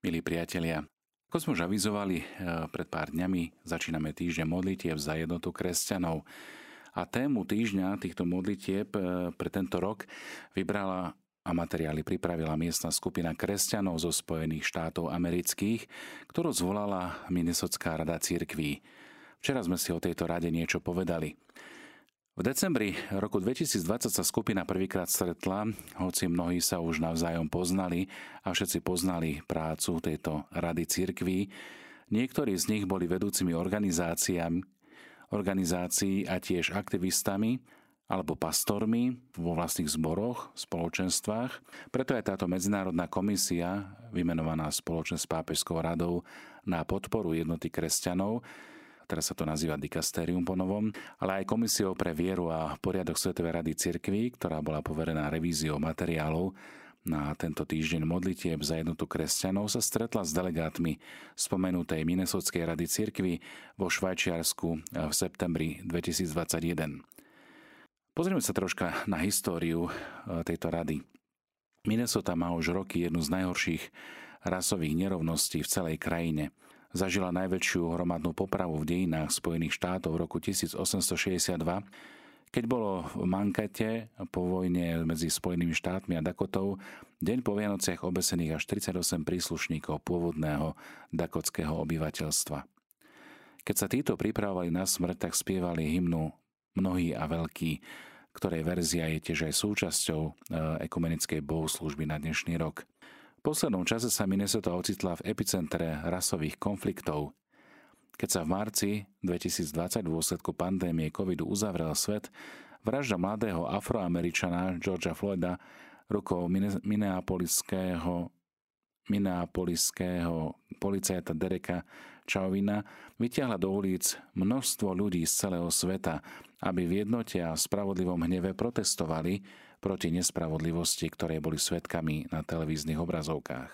Milí priatelia, ako sme už avizovali eh, pred pár dňami, začíname týždeň modlitieb za jednotu kresťanov. A tému týždňa týchto modlitieb eh, pre tento rok vybrala a materiály pripravila miestna skupina kresťanov zo Spojených štátov amerických, ktorú zvolala Minnesotská rada církví. Včera sme si o tejto rade niečo povedali. V decembri roku 2020 sa skupina prvýkrát stretla, hoci mnohí sa už navzájom poznali a všetci poznali prácu tejto rady cirkví. Niektorí z nich boli vedúcimi organizáciami, organizácií a tiež aktivistami alebo pastormi vo vlastných zboroch, spoločenstvách. Preto aj táto medzinárodná komisia, vymenovaná spoločne s Pápežskou radou na podporu jednoty kresťanov, teraz sa to nazýva dikastérium po novom, ale aj Komisiou pre vieru a poriadok Svetovej rady cirkví, ktorá bola poverená revíziou materiálov na tento týždeň modlitieb za jednotu kresťanov sa stretla s delegátmi spomenutej Minnesotskej rady cirkvy vo Švajčiarsku v septembri 2021. Pozrieme sa troška na históriu e, tejto rady. Minnesota má už roky jednu z najhorších rasových nerovností v celej krajine zažila najväčšiu hromadnú popravu v dejinách Spojených štátov v roku 1862, keď bolo v Mankete po vojne medzi Spojenými štátmi a Dakotou deň po Vianociach obesených až 38 príslušníkov pôvodného dakotského obyvateľstva. Keď sa títo pripravovali na smrť, tak spievali hymnu Mnohý a veľký, ktorej verzia je tiež aj súčasťou e, ekumenickej bohoslužby na dnešný rok. V poslednom čase sa Minnesota ocitla v epicentre rasových konfliktov. Keď sa v marci 2020 v dôsledku pandémie covidu uzavrel svet, vražda mladého afroameričana Georgia Floyda rukou minneapoliského, minneapoliského policajta Dereka Chauvina vytiahla do ulic množstvo ľudí z celého sveta, aby v jednote a spravodlivom hneve protestovali proti nespravodlivosti, ktoré boli svetkami na televíznych obrazovkách.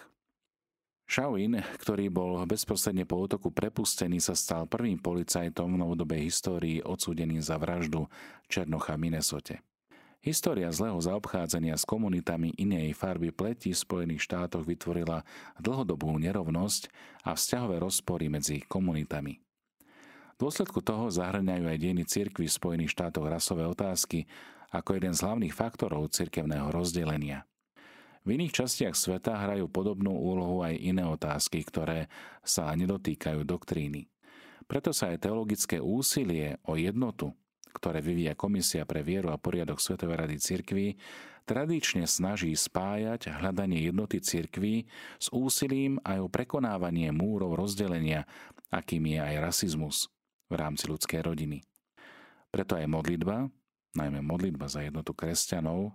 Shaolin, ktorý bol bezprostredne po útoku prepustený, sa stal prvým policajtom v novodobej histórii odsúdený za vraždu Černocha v Minnesote. História zlého zaobchádzania s komunitami inej farby pleti v Spojených štátoch vytvorila dlhodobú nerovnosť a vzťahové rozpory medzi komunitami. V dôsledku toho zahrňajú aj dejiny cirkvy v Spojených štátoch rasové otázky ako jeden z hlavných faktorov cirkevného rozdelenia. V iných častiach sveta hrajú podobnú úlohu aj iné otázky, ktoré sa nedotýkajú doktríny. Preto sa aj teologické úsilie o jednotu, ktoré vyvíja Komisia pre vieru a poriadok Svetovej rady cirkví, tradične snaží spájať hľadanie jednoty cirkví s úsilím aj o prekonávanie múrov rozdelenia, akým je aj rasizmus v rámci ľudskej rodiny. Preto aj modlitba, najmä modlitba za jednotu kresťanov,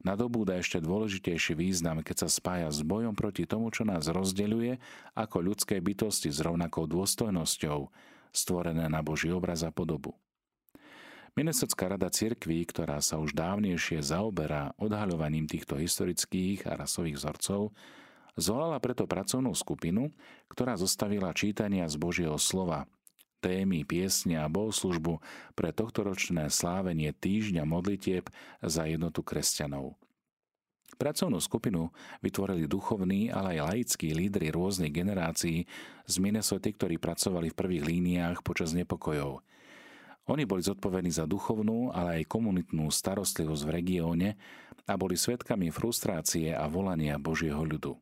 nadobúda ešte dôležitejší význam, keď sa spája s bojom proti tomu, čo nás rozdeľuje ako ľudské bytosti s rovnakou dôstojnosťou, stvorené na Boží obraz a podobu. Minnesotská rada cirkví, ktorá sa už dávnejšie zaoberá odhaľovaním týchto historických a rasových vzorcov, zvolala preto pracovnú skupinu, ktorá zostavila čítania z Božieho slova, témy, piesne a bohoslužbu pre tohtoročné slávenie týždňa modlitieb za jednotu kresťanov. Pracovnú skupinu vytvorili duchovní, ale aj laickí lídry rôznych generácií z Minnesota, ktorí pracovali v prvých líniách počas nepokojov. Oni boli zodpovední za duchovnú, ale aj komunitnú starostlivosť v regióne a boli svetkami frustrácie a volania Božieho ľudu.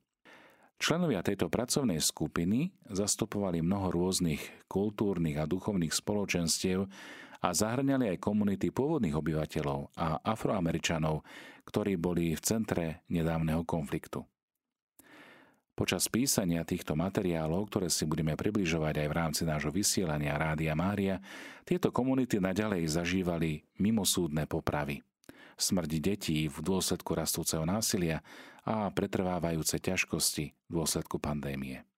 Členovia tejto pracovnej skupiny zastupovali mnoho rôznych kultúrnych a duchovných spoločenstiev a zahrňali aj komunity pôvodných obyvateľov a afroameričanov, ktorí boli v centre nedávneho konfliktu. Počas písania týchto materiálov, ktoré si budeme približovať aj v rámci nášho vysielania Rádia Mária, tieto komunity naďalej zažívali mimosúdne popravy smrť detí v dôsledku rastúceho násilia a pretrvávajúce ťažkosti v dôsledku pandémie.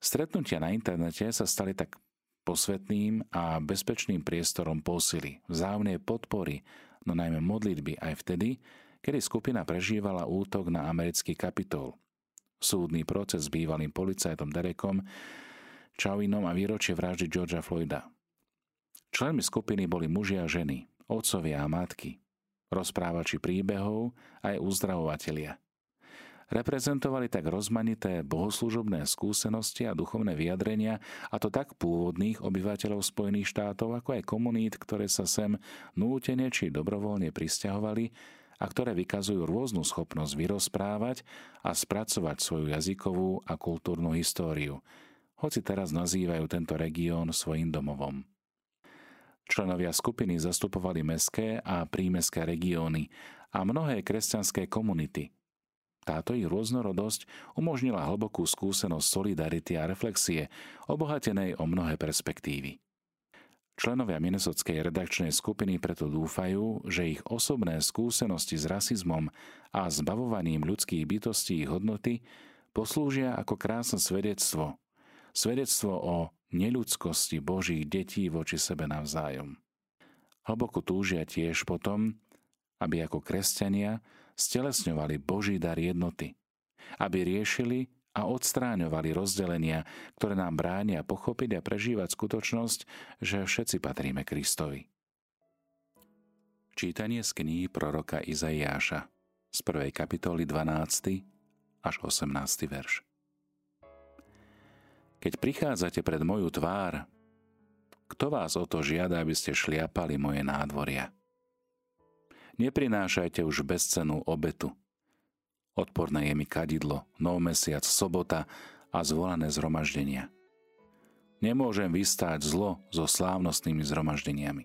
Stretnutia na internete sa stali tak posvetným a bezpečným priestorom posily, vzájomnej podpory, no najmä modlitby aj vtedy, kedy skupina prežívala útok na americký kapitol. Súdny proces s bývalým policajtom Derekom, Čauinom a výročie vraždy Georgia Floyda. Členmi skupiny boli muži a ženy, otcovia a matky, rozprávači príbehov aj uzdravovateľia. Reprezentovali tak rozmanité bohoslužobné skúsenosti a duchovné vyjadrenia, a to tak pôvodných obyvateľov Spojených štátov, ako aj komunít, ktoré sa sem nútene či dobrovoľne pristahovali a ktoré vykazujú rôznu schopnosť vyrozprávať a spracovať svoju jazykovú a kultúrnu históriu, hoci teraz nazývajú tento región svojim domovom. Členovia skupiny zastupovali mestské a prímeské regióny a mnohé kresťanské komunity – táto ich rôznorodosť umožnila hlbokú skúsenosť solidarity a reflexie, obohatenej o mnohé perspektívy. Členovia Minnesotskej redakčnej skupiny preto dúfajú, že ich osobné skúsenosti s rasizmom a zbavovaním ľudských bytostí ich hodnoty poslúžia ako krásne svedectvo. Svedectvo o neľudskosti Božích detí voči sebe navzájom. Hlboko túžia tiež potom, aby ako kresťania stelesňovali Boží dar jednoty, aby riešili a odstráňovali rozdelenia, ktoré nám bránia pochopiť a prežívať skutočnosť, že všetci patríme Kristovi. Čítanie z knihy proroka Izaiáša z 1. kapitoly 12. až 18. verš. Keď prichádzate pred moju tvár, kto vás o to žiada, aby ste šliapali moje nádvoria? Neprinášajte už bezcenú obetu. Odporné je mi kadidlo, nov mesiac, sobota a zvolané zhromaždenia. Nemôžem vystáť zlo so slávnostnými zhromaždeniami.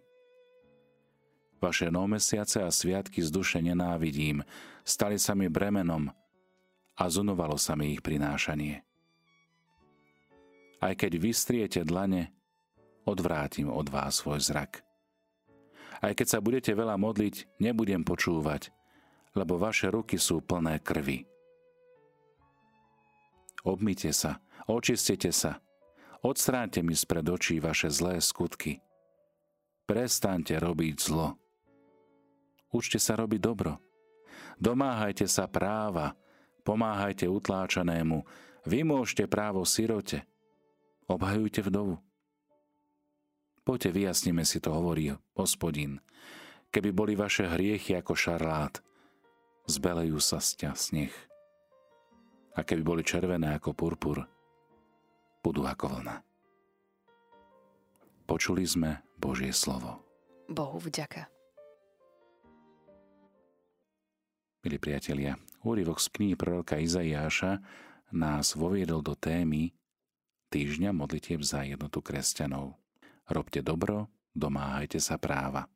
Vaše mesiace a sviatky z duše nenávidím, stali sa mi bremenom a zunovalo sa mi ich prinášanie. Aj keď vystriete dlane, odvrátim od vás svoj zrak – aj keď sa budete veľa modliť, nebudem počúvať, lebo vaše ruky sú plné krvi. Obmite sa, očistite sa, odstráňte mi spred očí vaše zlé skutky. Prestaňte robiť zlo. Učte sa robiť dobro. Domáhajte sa práva, pomáhajte utláčanému, vymôžte právo sirote, obhajujte vdovu. Poďte, vyjasnime si to, hovorí hospodin. Keby boli vaše hriechy ako šarlát, zbelejú sa sťa sneh. A keby boli červené ako purpur, budú ako vlna. Počuli sme Božie slovo. Bohu vďaka. Milí priatelia, úryvok z knihy proroka Izaiáša nás voviedol do témy týždňa modlitieb za jednotu kresťanov. Robte dobro, domáhajte sa práva.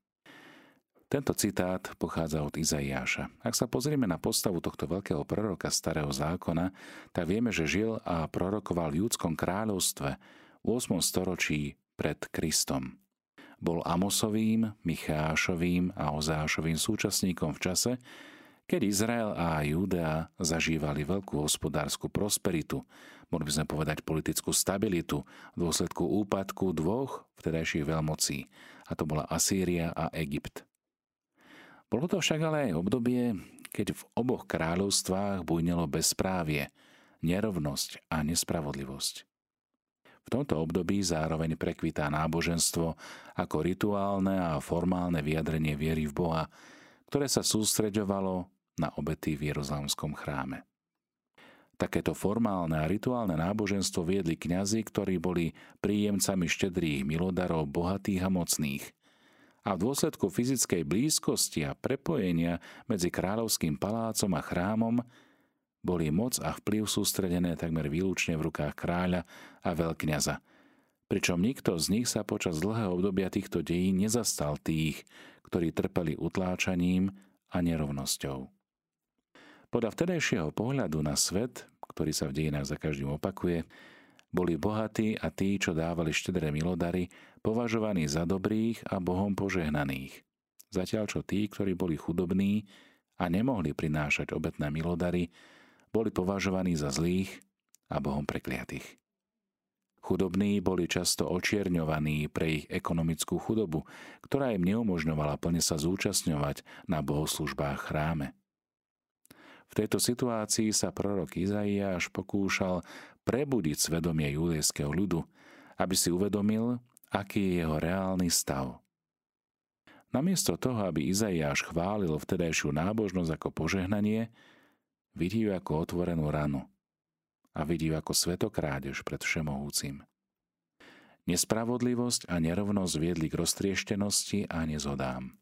Tento citát pochádza od Izaiáša. Ak sa pozrieme na postavu tohto veľkého proroka starého zákona, tak vieme, že žil a prorokoval v júdskom kráľovstve v 8. storočí pred Kristom. Bol Amosovým, Michášovým a Ozášovým súčasníkom v čase, keď Izrael a Judea zažívali veľkú hospodárskú prosperitu, mohli by sme povedať politickú stabilitu v dôsledku úpadku dvoch vtedajších veľmocí, a to bola Asýria a Egypt. Bolo to však ale aj obdobie, keď v oboch kráľovstvách bujnelo bezprávie, nerovnosť a nespravodlivosť. V tomto období zároveň prekvitá náboženstvo ako rituálne a formálne vyjadrenie viery v Boha, ktoré sa sústreďovalo na obety v Jeruzalemskom chráme. Takéto formálne a rituálne náboženstvo viedli kňazi, ktorí boli príjemcami štedrých milodarov bohatých a mocných. A v dôsledku fyzickej blízkosti a prepojenia medzi kráľovským palácom a chrámom boli moc a vplyv sústredené takmer výlučne v rukách kráľa a veľkňaza, pričom nikto z nich sa počas dlhého obdobia týchto dejín nezastal tých, ktorí trpeli utláčaním a nerovnosťou. Podľa vtedajšieho pohľadu na svet, ktorý sa v dejinách za každým opakuje, boli bohatí a tí, čo dávali štedré milodary, považovaní za dobrých a Bohom požehnaných. Zatiaľ čo tí, ktorí boli chudobní a nemohli prinášať obetné milodary, boli považovaní za zlých a Bohom prekliatých. Chudobní boli často očierňovaní pre ich ekonomickú chudobu, ktorá im neumožňovala plne sa zúčastňovať na bohoslužbách chráme. V tejto situácii sa prorok Izaiáš pokúšal prebudiť svedomie judejského ľudu, aby si uvedomil, aký je jeho reálny stav. Namiesto toho, aby Izaiáš chválil vtedajšiu nábožnosť ako požehnanie, vidí ju ako otvorenú ranu a vidí ju ako svetokrádež pred všemohúcim. Nespravodlivosť a nerovnosť viedli k roztrieštenosti a nezhodám.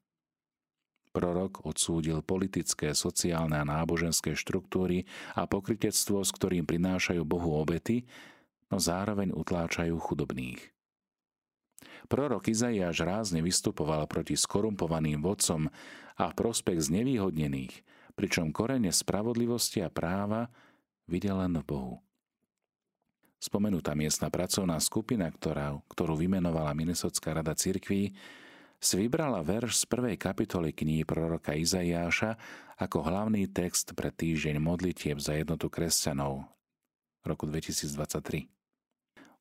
Prorok odsúdil politické, sociálne a náboženské štruktúry a pokritectvo, s ktorým prinášajú Bohu obety, no zároveň utláčajú chudobných. Prorok Izaiáš rázne vystupoval proti skorumpovaným vodcom a v prospech znevýhodnených, pričom korene spravodlivosti a práva videl len v Bohu. Spomenutá miestna pracovná skupina, ktorá, ktorú vymenovala Minnesotská rada cirkví, si vybrala verš z prvej kapitoly knihy proroka Izaiáša ako hlavný text pre týždeň modlitieb za jednotu kresťanov roku 2023.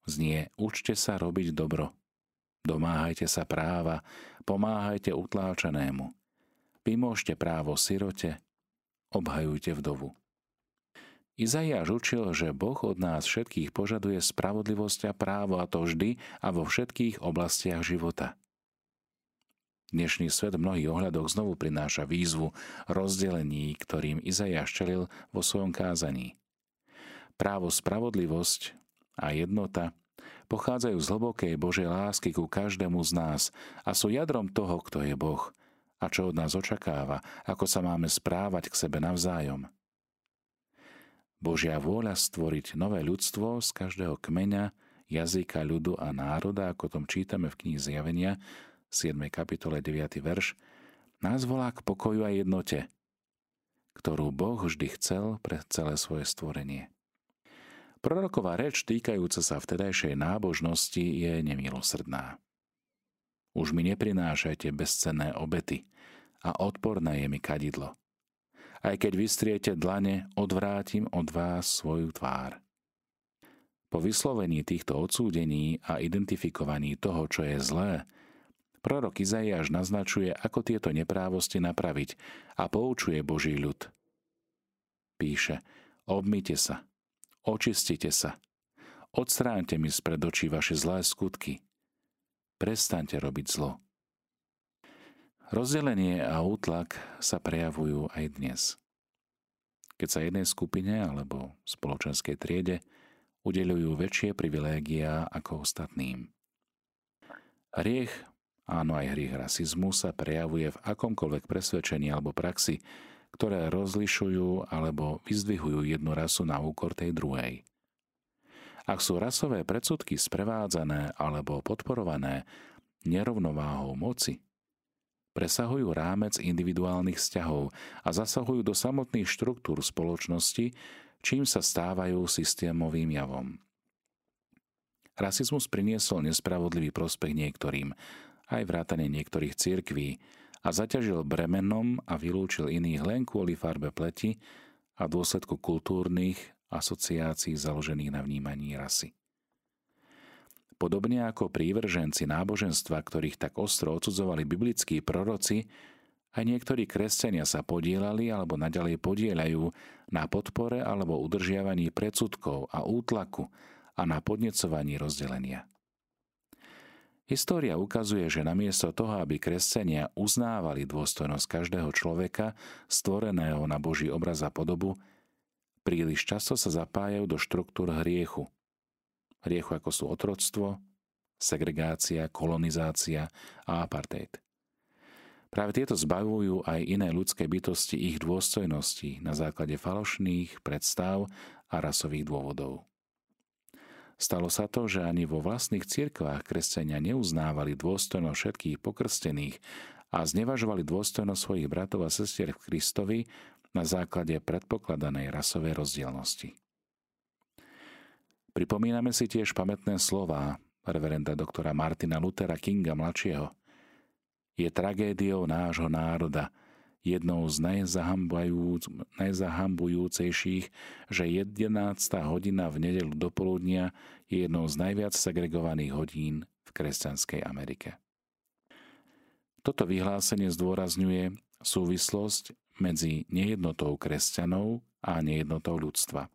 Znie Učte sa robiť dobro. Domáhajte sa práva, pomáhajte utláčanému. Vymôžte právo sirote, obhajujte vdovu. Izaiáš učil, že Boh od nás všetkých požaduje spravodlivosť a právo a to vždy a vo všetkých oblastiach života. Dnešný svet v mnohých ohľadoch znovu prináša výzvu rozdelení, ktorým Izaiáš čelil vo svojom kázaní. Právo, spravodlivosť a jednota pochádzajú z hlbokej Božej lásky ku každému z nás a sú jadrom toho, kto je Boh a čo od nás očakáva, ako sa máme správať k sebe navzájom. Božia vôľa stvoriť nové ľudstvo z každého kmeňa, jazyka, ľudu a národa, ako tom čítame v knihe Zjavenia, 7. kapitole 9. verš, nás volá k pokoju a jednote, ktorú Boh vždy chcel pre celé svoje stvorenie. Proroková reč týkajúca sa vtedajšej nábožnosti je nemilosrdná. Už mi neprinášajte bezcenné obety a odporné je mi kadidlo – aj keď vystriete dlane, odvrátim od vás svoju tvár. Po vyslovení týchto odsúdení a identifikovaní toho, čo je zlé, prorok Izaiáš naznačuje, ako tieto neprávosti napraviť a poučuje Boží ľud. Píše, obmite sa, očistite sa, odstráňte mi spred očí vaše zlé skutky, prestaňte robiť zlo. Rozdelenie a útlak sa prejavujú aj dnes. Keď sa jednej skupine alebo spoločenskej triede udeľujú väčšie privilégia ako ostatným. Hriech, áno aj hriech rasizmu sa prejavuje v akomkoľvek presvedčení alebo praxi, ktoré rozlišujú alebo vyzdvihujú jednu rasu na úkor tej druhej. Ak sú rasové predsudky sprevádzané alebo podporované nerovnováhou moci, presahujú rámec individuálnych vzťahov a zasahujú do samotných štruktúr spoločnosti, čím sa stávajú systémovým javom. Rasizmus priniesol nespravodlivý prospech niektorým, aj vrátane niektorých cirkví, a zaťažil bremenom a vylúčil iných len kvôli farbe pleti a dôsledku kultúrnych asociácií založených na vnímaní rasy. Podobne ako prívrženci náboženstva, ktorých tak ostro odsudzovali biblickí proroci, aj niektorí kresťania sa podielali alebo naďalej podielajú na podpore alebo udržiavaní predsudkov a útlaku a na podnecovaní rozdelenia. História ukazuje, že namiesto toho, aby kresťania uznávali dôstojnosť každého človeka, stvoreného na Boží obraz a podobu, príliš často sa zapájajú do štruktúr hriechu – hriechu ako sú otroctvo, segregácia, kolonizácia a apartheid. Práve tieto zbavujú aj iné ľudské bytosti ich dôstojnosti na základe falošných predstav a rasových dôvodov. Stalo sa to, že ani vo vlastných cirkvách kresťania neuznávali dôstojnosť všetkých pokrstených a znevažovali dôstojnosť svojich bratov a sestier v Kristovi na základe predpokladanej rasovej rozdielnosti. Pripomíname si tiež pamätné slova reverenda doktora Martina Luthera Kinga mladšieho. Je tragédiou nášho národa, jednou z najzahambujúc, najzahambujúcejších, že 11. hodina v nedelu do poludnia je jednou z najviac segregovaných hodín v kresťanskej Amerike. Toto vyhlásenie zdôrazňuje súvislosť medzi nejednotou kresťanov a nejednotou ľudstva –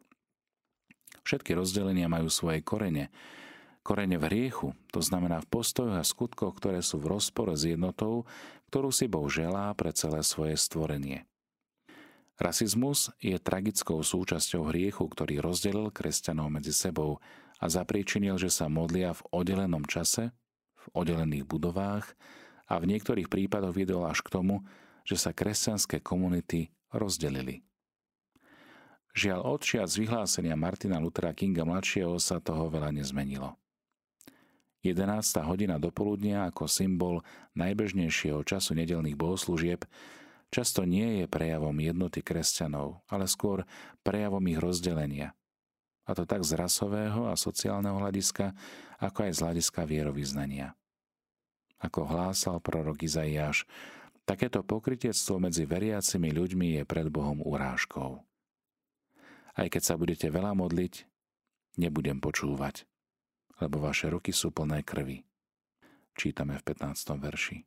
Všetky rozdelenia majú svoje korene. Korene v hriechu, to znamená v postojoch a skutkoch, ktoré sú v rozpore s jednotou, ktorú si Boh želá pre celé svoje stvorenie. Rasizmus je tragickou súčasťou hriechu, ktorý rozdelil kresťanov medzi sebou a zapríčinil, že sa modlia v oddelenom čase, v oddelených budovách a v niektorých prípadoch viedol až k tomu, že sa kresťanské komunity rozdelili. Žiaľ, odčiat z vyhlásenia Martina Luthera Kinga mladšieho sa toho veľa nezmenilo. 11. hodina dopoludnia ako symbol najbežnejšieho času nedelných bohoslúžieb často nie je prejavom jednoty kresťanov, ale skôr prejavom ich rozdelenia. A to tak z rasového a sociálneho hľadiska, ako aj z hľadiska vierovýznania. Ako hlásal prorok Izaiáš, takéto pokrytectvo medzi veriacimi ľuďmi je pred Bohom urážkou. Aj keď sa budete veľa modliť, nebudem počúvať, lebo vaše ruky sú plné krvi. Čítame v 15. verši.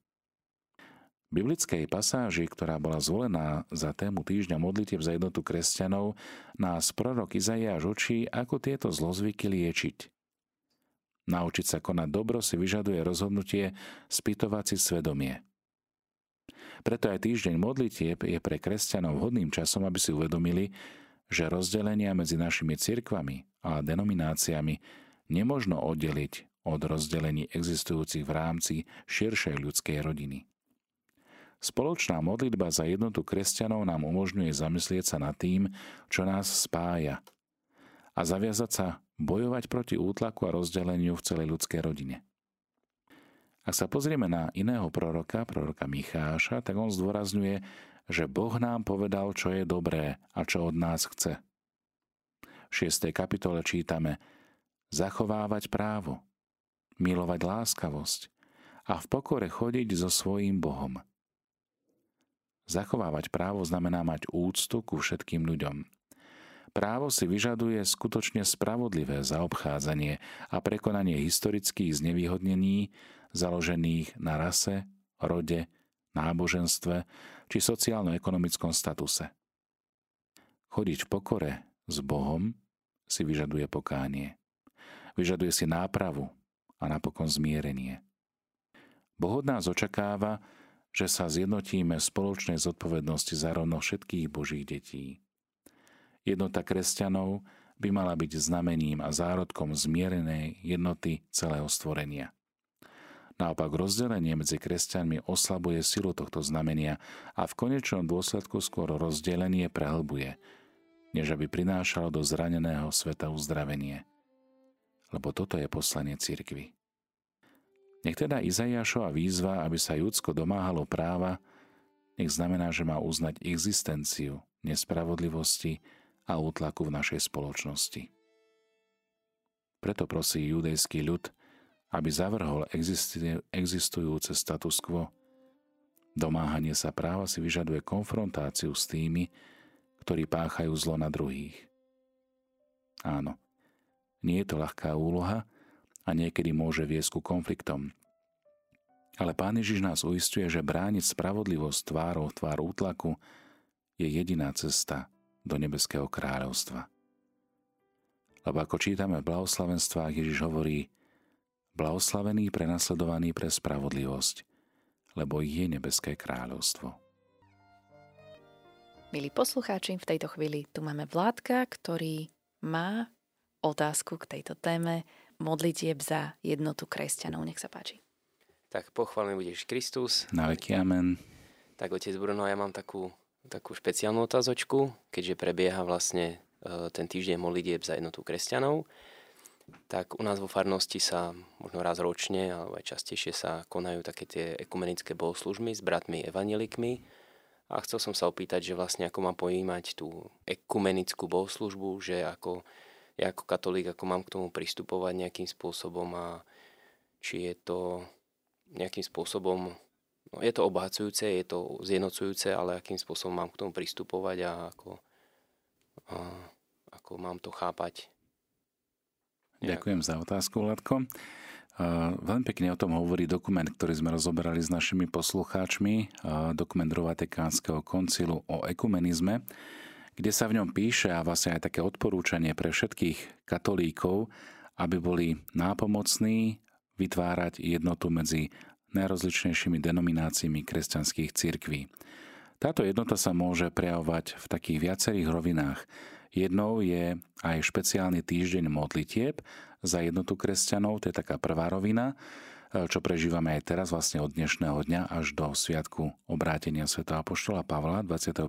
Biblickej pasáži, ktorá bola zvolená za tému týždňa modlitev za jednotu kresťanov, nás prorok Izaiáš učí, ako tieto zlozvyky liečiť. Naučiť sa konať dobro si vyžaduje rozhodnutie spýtovať si svedomie. Preto aj týždeň modlitieb je pre kresťanov vhodným časom, aby si uvedomili, že rozdelenia medzi našimi cirkvami a denomináciami nemožno oddeliť od rozdelení existujúcich v rámci širšej ľudskej rodiny. Spoločná modlitba za jednotu kresťanov nám umožňuje zamyslieť sa nad tým, čo nás spája a zaviazať sa bojovať proti útlaku a rozdeleniu v celej ľudskej rodine. Ak sa pozrieme na iného proroka, proroka Micháša, tak on zdôrazňuje, že Boh nám povedal, čo je dobré a čo od nás chce. V 6. kapitole čítame zachovávať právo, milovať láskavosť a v pokore chodiť so svojím Bohom. Zachovávať právo znamená mať úctu ku všetkým ľuďom. Právo si vyžaduje skutočne spravodlivé zaobchádzanie a prekonanie historických znevýhodnení založených na rase, rode, náboženstve či sociálno-ekonomickom statuse. Chodiť v pokore s Bohom si vyžaduje pokánie. Vyžaduje si nápravu a napokon zmierenie. Boh od nás očakáva, že sa zjednotíme v spoločnej zodpovednosti za rovno všetkých Božích detí. Jednota kresťanov by mala byť znamením a zárodkom zmierenej jednoty celého stvorenia. Naopak rozdelenie medzi kresťanmi oslabuje silu tohto znamenia a v konečnom dôsledku skôr rozdelenie prehlbuje, než aby prinášalo do zraneného sveta uzdravenie. Lebo toto je poslanie cirkvy. Nech teda Izajašova výzva, aby sa Judsko domáhalo práva, nech znamená, že má uznať existenciu nespravodlivosti a útlaku v našej spoločnosti. Preto prosí judejský ľud, aby zavrhol existujúce status quo. Domáhanie sa práva si vyžaduje konfrontáciu s tými, ktorí páchajú zlo na druhých. Áno, nie je to ľahká úloha a niekedy môže viesť ku konfliktom. Ale Pán Ježiš nás uistuje, že brániť spravodlivosť tvárov tvár útlaku je jediná cesta do nebeského kráľovstva. Lebo ako čítame v blahoslavenstvách, Ježiš hovorí – Blahoslavení prenasledovaní pre spravodlivosť, lebo je nebeské kráľovstvo. Milí poslucháči, v tejto chvíli tu máme Vládka, ktorý má otázku k tejto téme modlitieb za jednotu kresťanov. Nech sa páči. Tak pochválený budeš Kristus. Na veky amen. Tak otec Bruno, ja mám takú, takú špeciálnu otázočku, keďže prebieha vlastne e, ten týždeň modlitieb za jednotu kresťanov tak u nás vo farnosti sa možno raz ročne alebo aj častejšie sa konajú také tie ekumenické bohoslužby s bratmi evanielikmi a chcel som sa opýtať, že vlastne ako mám pojímať tú ekumenickú bohoslužbu, že ako, ja ako katolík, ako mám k tomu pristupovať nejakým spôsobom a či je to nejakým spôsobom, no je to obohacujúce, je to zjednocujúce, ale akým spôsobom mám k tomu pristupovať a ako, a ako mám to chápať. Ďakujem za otázku, Latko. Veľmi pekne o tom hovorí dokument, ktorý sme rozoberali s našimi poslucháčmi, dokument Rovatikánskeho koncilu o ekumenizme, kde sa v ňom píše a vlastne aj také odporúčanie pre všetkých katolíkov, aby boli nápomocní vytvárať jednotu medzi najrozličnejšími denomináciami kresťanských cirkví. Táto jednota sa môže prejavovať v takých viacerých rovinách. Jednou je aj špeciálny týždeň modlitieb za jednotu kresťanov, to je taká prvá rovina, čo prežívame aj teraz, vlastne od dnešného dňa až do Sviatku obrátenia Sv. Apoštola Pavla 25.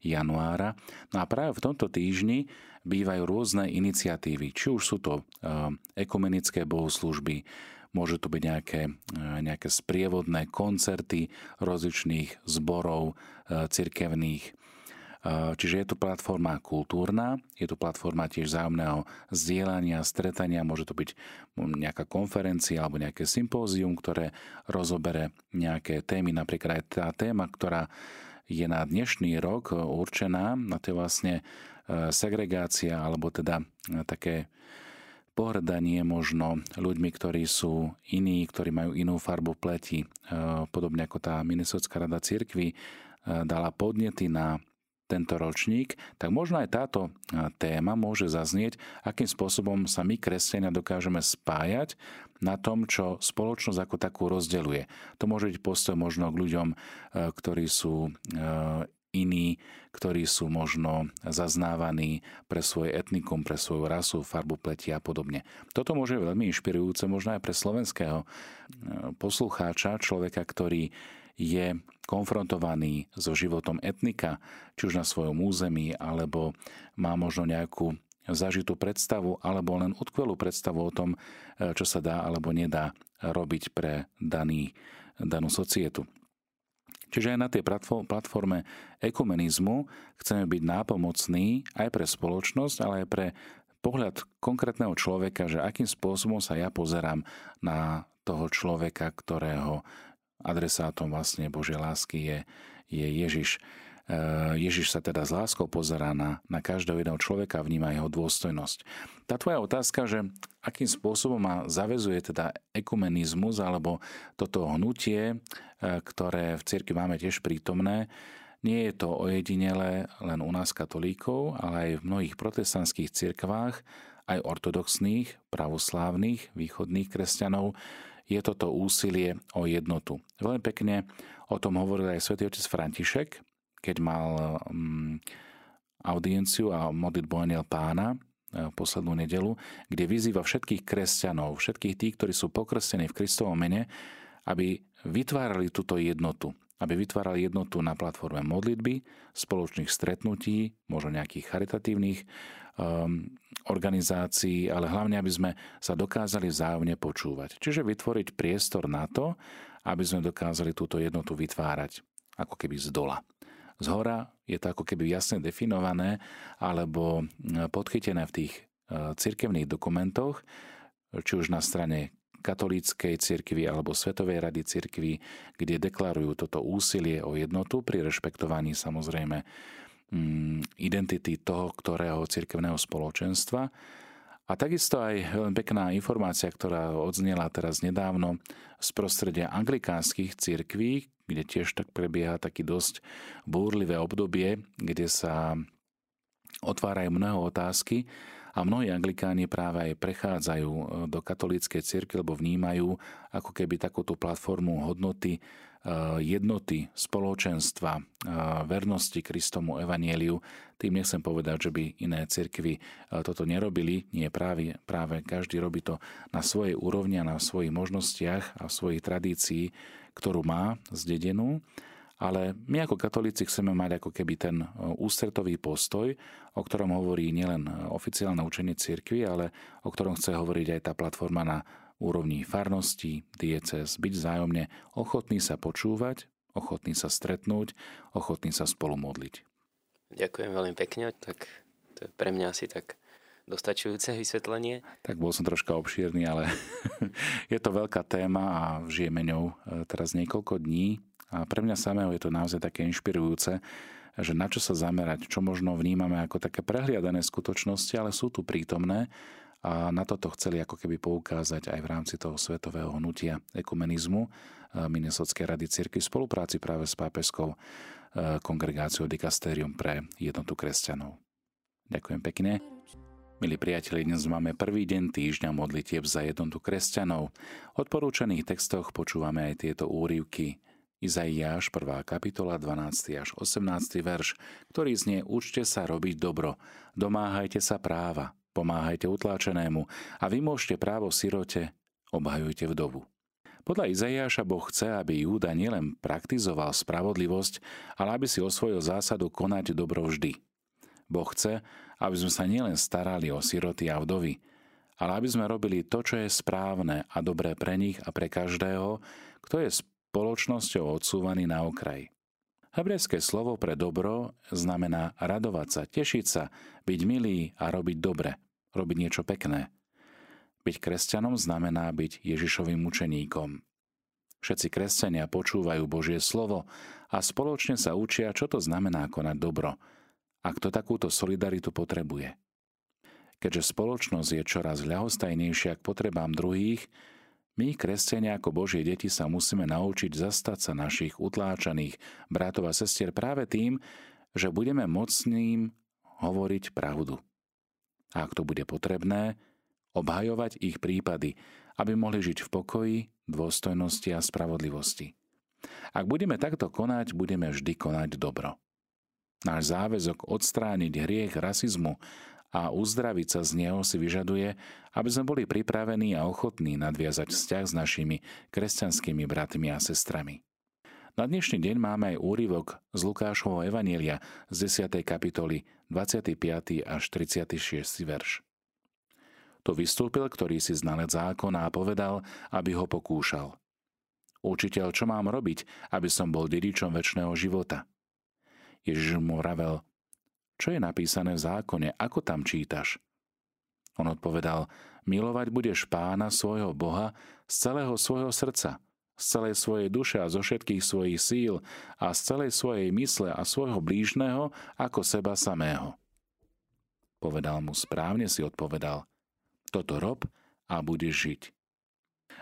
januára. No a práve v tomto týždni bývajú rôzne iniciatívy, či už sú to ekumenické bohoslužby, môžu to byť nejaké, nejaké sprievodné koncerty rozličných zborov cirkevných, Čiže je to platforma kultúrna, je to platforma tiež zájomného zdieľania, stretania, môže to byť nejaká konferencia alebo nejaké sympózium, ktoré rozobere nejaké témy, napríklad aj tá téma, ktorá je na dnešný rok určená, a to je vlastne e, segregácia, alebo teda také pohrdanie možno ľuďmi, ktorí sú iní, ktorí majú inú farbu pleti. Podobne ako tá Minnesotská rada cirkvi dala podnety na tento ročník, tak možno aj táto téma môže zaznieť, akým spôsobom sa my, kresťania, dokážeme spájať na tom, čo spoločnosť ako takú rozdeluje. To môže byť postoj možno k ľuďom, ktorí sú iní, ktorí sú možno zaznávaní pre svoje etnikum, pre svoju rasu, farbu pleti a podobne. Toto môže veľmi inšpirujúce možno aj pre slovenského poslucháča, človeka, ktorý je konfrontovaný so životom etnika, či už na svojom území, alebo má možno nejakú zažitú predstavu, alebo len utkvelú predstavu o tom, e, čo sa dá alebo nedá robiť pre daný, danú societu. Čiže aj na tej platforme ekumenizmu chceme byť nápomocní aj pre spoločnosť, ale aj pre pohľad konkrétneho človeka, že akým spôsobom sa ja pozerám na toho človeka, ktorého adresátom vlastne Božej lásky je, je Ježiš. Eh, Ježiš sa teda s láskou pozerá na, na každého jedného človeka a vníma jeho dôstojnosť. Tá tvoja otázka, že akým spôsobom ma zavezuje teda ekumenizmus alebo toto hnutie, eh, ktoré v cirkvi máme tiež prítomné, nie je to ojedinele len u nás katolíkov, ale aj v mnohých protestantských cirkvách, aj ortodoxných, pravoslávnych, východných kresťanov, je toto úsilie o jednotu. Veľmi pekne o tom hovoril aj svätý otec František, keď mal um, audienciu a modlitbu Aniel pána e, poslednú nedelu, kde vyzýva všetkých kresťanov, všetkých tých, ktorí sú pokrstení v Kristovom mene, aby vytvárali túto jednotu. Aby vytvárali jednotu na platforme modlitby, spoločných stretnutí, možno nejakých charitatívnych um, organizácií, ale hlavne, aby sme sa dokázali vzájomne počúvať. Čiže vytvoriť priestor na to, aby sme dokázali túto jednotu vytvárať ako keby z dola. Z hora je to ako keby jasne definované alebo podchytené v tých e, cirkevných dokumentoch, či už na strane katolíckej cirkvi alebo Svetovej rady cirkvi, kde deklarujú toto úsilie o jednotu pri rešpektovaní samozrejme Mm, identity toho, ktorého cirkevného spoločenstva. A takisto aj veľmi pekná informácia, ktorá odznela teraz nedávno z prostredia anglikánskych cirkví, kde tiež tak prebieha taký dosť búrlivé obdobie, kde sa otvárajú mnohé otázky a mnohí anglikáni práve aj prechádzajú do katolíckej cirkvi, lebo vnímajú ako keby takúto platformu hodnoty Eh, jednoty, spoločenstva, eh, vernosti Kristomu Evanieliu. Tým nechcem povedať, že by iné cirkvy toto nerobili. Nie práve, práve každý robí to na svojej úrovni a na svojich možnostiach a svojich tradícií, ktorú má zdedenú. Ale my ako katolíci chceme mať ako keby ten ústretový postoj, o ktorom hovorí nielen oficiálne učenie cirkvi, ale o ktorom chce hovoriť aj tá platforma na úrovni farnosti, dieces, byť vzájomne ochotný sa počúvať, ochotný sa stretnúť, ochotný sa spolu modliť. Ďakujem veľmi pekne, tak to je pre mňa asi tak dostačujúce vysvetlenie. Tak bol som troška obšírny, ale je to veľká téma a žijeme ňou e, teraz niekoľko dní a pre mňa samého je to naozaj také inšpirujúce, že na čo sa zamerať, čo možno vnímame ako také prehliadané skutočnosti, ale sú tu prítomné a na toto chceli ako keby poukázať aj v rámci toho svetového hnutia ekumenizmu e, Minnesotskej rady cirkvi v spolupráci práve s pápežskou e, kongregáciou Dikastérium pre jednotu kresťanov. Ďakujem pekne. Milí priatelia, dnes máme prvý deň týždňa modlitieb za jednotu kresťanov. Odporúčaných textoch počúvame aj tieto úrivky Izaiáš 1. kapitola 12. až 18. verš, ktorý znie Učte sa robiť dobro, domáhajte sa práva, pomáhajte utláčenému a vy môžete právo sirote, obhajujte vdovu. Podľa Izaiáša Boh chce, aby Júda nielen praktizoval spravodlivosť, ale aby si osvojil zásadu konať dobro vždy. Boh chce, aby sme sa nielen starali o siroty a vdovy, ale aby sme robili to, čo je správne a dobré pre nich a pre každého, kto je spoločnosťou odsúvaný na okraj. Hebrejské slovo pre dobro znamená radovať sa, tešiť sa, byť milý a robiť dobre, robiť niečo pekné. Byť kresťanom znamená byť Ježišovým učeníkom. Všetci kresťania počúvajú Božie slovo a spoločne sa učia, čo to znamená konať dobro a kto takúto solidaritu potrebuje. Keďže spoločnosť je čoraz ľahostajnejšia k potrebám druhých, my, kresťania ako Božie deti, sa musíme naučiť zastať sa našich utláčaných bratov a sestier práve tým, že budeme mocným hovoriť pravdu. A ak to bude potrebné, obhajovať ich prípady, aby mohli žiť v pokoji, dôstojnosti a spravodlivosti. Ak budeme takto konať, budeme vždy konať dobro. Náš záväzok odstrániť hriech rasizmu a uzdraviť sa z neho si vyžaduje, aby sme boli pripravení a ochotní nadviazať vzťah s našimi kresťanskými bratmi a sestrami. Na dnešný deň máme aj úryvok z Lukášovho Evanielia z 10. kapitoly 25. až 36. verš. Tu vystúpil ktorý si znalec zákona a povedal, aby ho pokúšal. Učiteľ, čo mám robiť, aby som bol dedičom väčšného života? Ježiš mu ravel, čo je napísané v zákone, ako tam čítaš? On odpovedal, milovať budeš pána svojho Boha z celého svojho srdca, z celej svojej duše a zo všetkých svojich síl a z celej svojej mysle a svojho blížneho ako seba samého. Povedal mu, správne si odpovedal, toto rob a budeš žiť.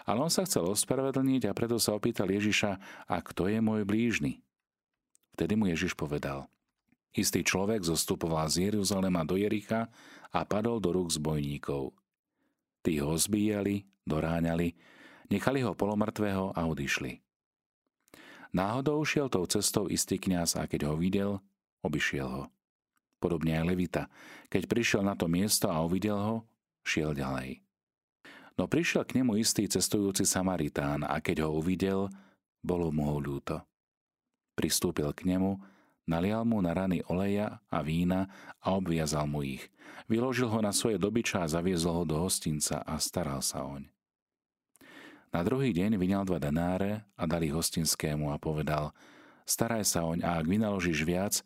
Ale on sa chcel ospravedlniť a preto sa opýtal Ježiša, a kto je môj blížny? Vtedy mu Ježiš povedal, Istý človek zostupoval z Jeruzalema do Jericha a padol do rúk zbojníkov. Tí ho zbíjali, doráňali, nechali ho polomrtvého a odišli. Náhodou šiel tou cestou istý kňaz a keď ho videl, obišiel ho. Podobne aj Levita. Keď prišiel na to miesto a uvidel ho, šiel ďalej. No prišiel k nemu istý cestujúci Samaritán a keď ho uvidel, bolo mu ho ľúto. Pristúpil k nemu, Nalial mu na rany oleja a vína a obviazal mu ich. Vyložil ho na svoje dobyča a zaviezol ho do hostinca a staral sa oň. Na druhý deň vyňal dva denáre a dali hostinskému a povedal Staraj sa oň a ak vynaložíš viac,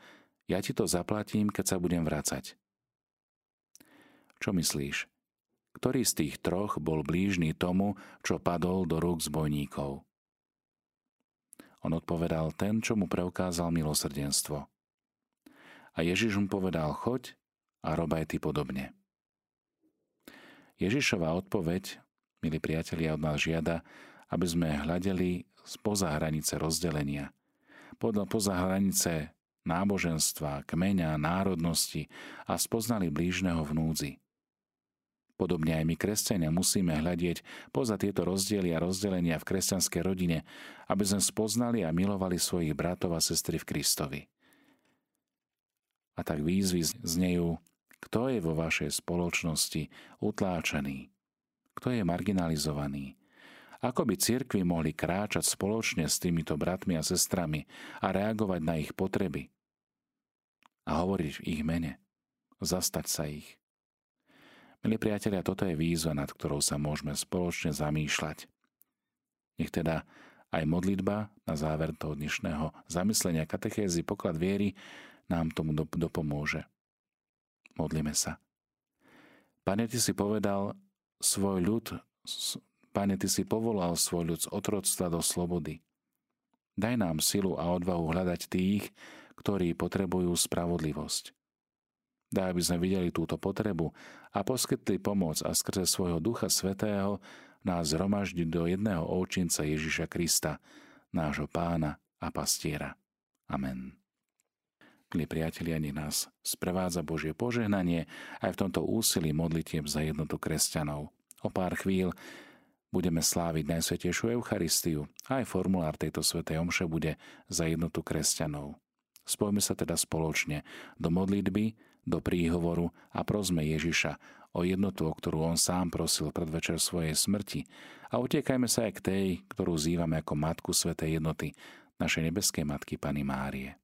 ja ti to zaplatím, keď sa budem vracať. Čo myslíš? Ktorý z tých troch bol blížny tomu, čo padol do rúk zbojníkov? On odpovedal ten, čo mu preukázal milosrdenstvo. A Ježiš mu povedal, choď a rob aj ty podobne. Ježišová odpoveď, milí priatelia, od nás žiada, aby sme hľadeli spoza hranice rozdelenia, podľa poza hranice náboženstva, kmeňa, národnosti a spoznali blížneho v núdzi. Podobne aj my, kresťania, musíme hľadieť poza tieto rozdiely a rozdelenia v kresťanskej rodine, aby sme spoznali a milovali svojich bratov a sestry v Kristovi. A tak výzvy znejú, kto je vo vašej spoločnosti utláčaný, kto je marginalizovaný, ako by cirkvi mohli kráčať spoločne s týmito bratmi a sestrami a reagovať na ich potreby a hovoriť v ich mene, zastať sa ich. Milí priatelia, toto je výzva, nad ktorou sa môžeme spoločne zamýšľať. Nech teda aj modlitba na záver toho dnešného zamyslenia katechézy poklad viery nám tomu dopomôže. Modlíme sa. Pane, Ty si povedal svoj ľud, Pane, Ty si povolal svoj ľud z otroctva do slobody. Daj nám silu a odvahu hľadať tých, ktorí potrebujú spravodlivosť. Daj, aby sme videli túto potrebu a poskytli pomoc a skrze svojho Ducha Svetého nás zhromaždiť do jedného ovčinca Ježiša Krista, nášho pána a pastiera. Amen. Milí priatelia, nech nás sprevádza Božie požehnanie aj v tomto úsilí modlitieb za jednotu kresťanov. O pár chvíľ budeme sláviť Najsvetejšiu Eucharistiu a aj formulár tejto svätej omše bude za jednotu kresťanov. Spojme sa teda spoločne do modlitby, do príhovoru a prosme Ježiša o jednotu, o ktorú on sám prosil predvečer svojej smrti a utiekajme sa aj k tej, ktorú zývame ako Matku Svetej jednoty, našej nebeskej Matky Pany Márie.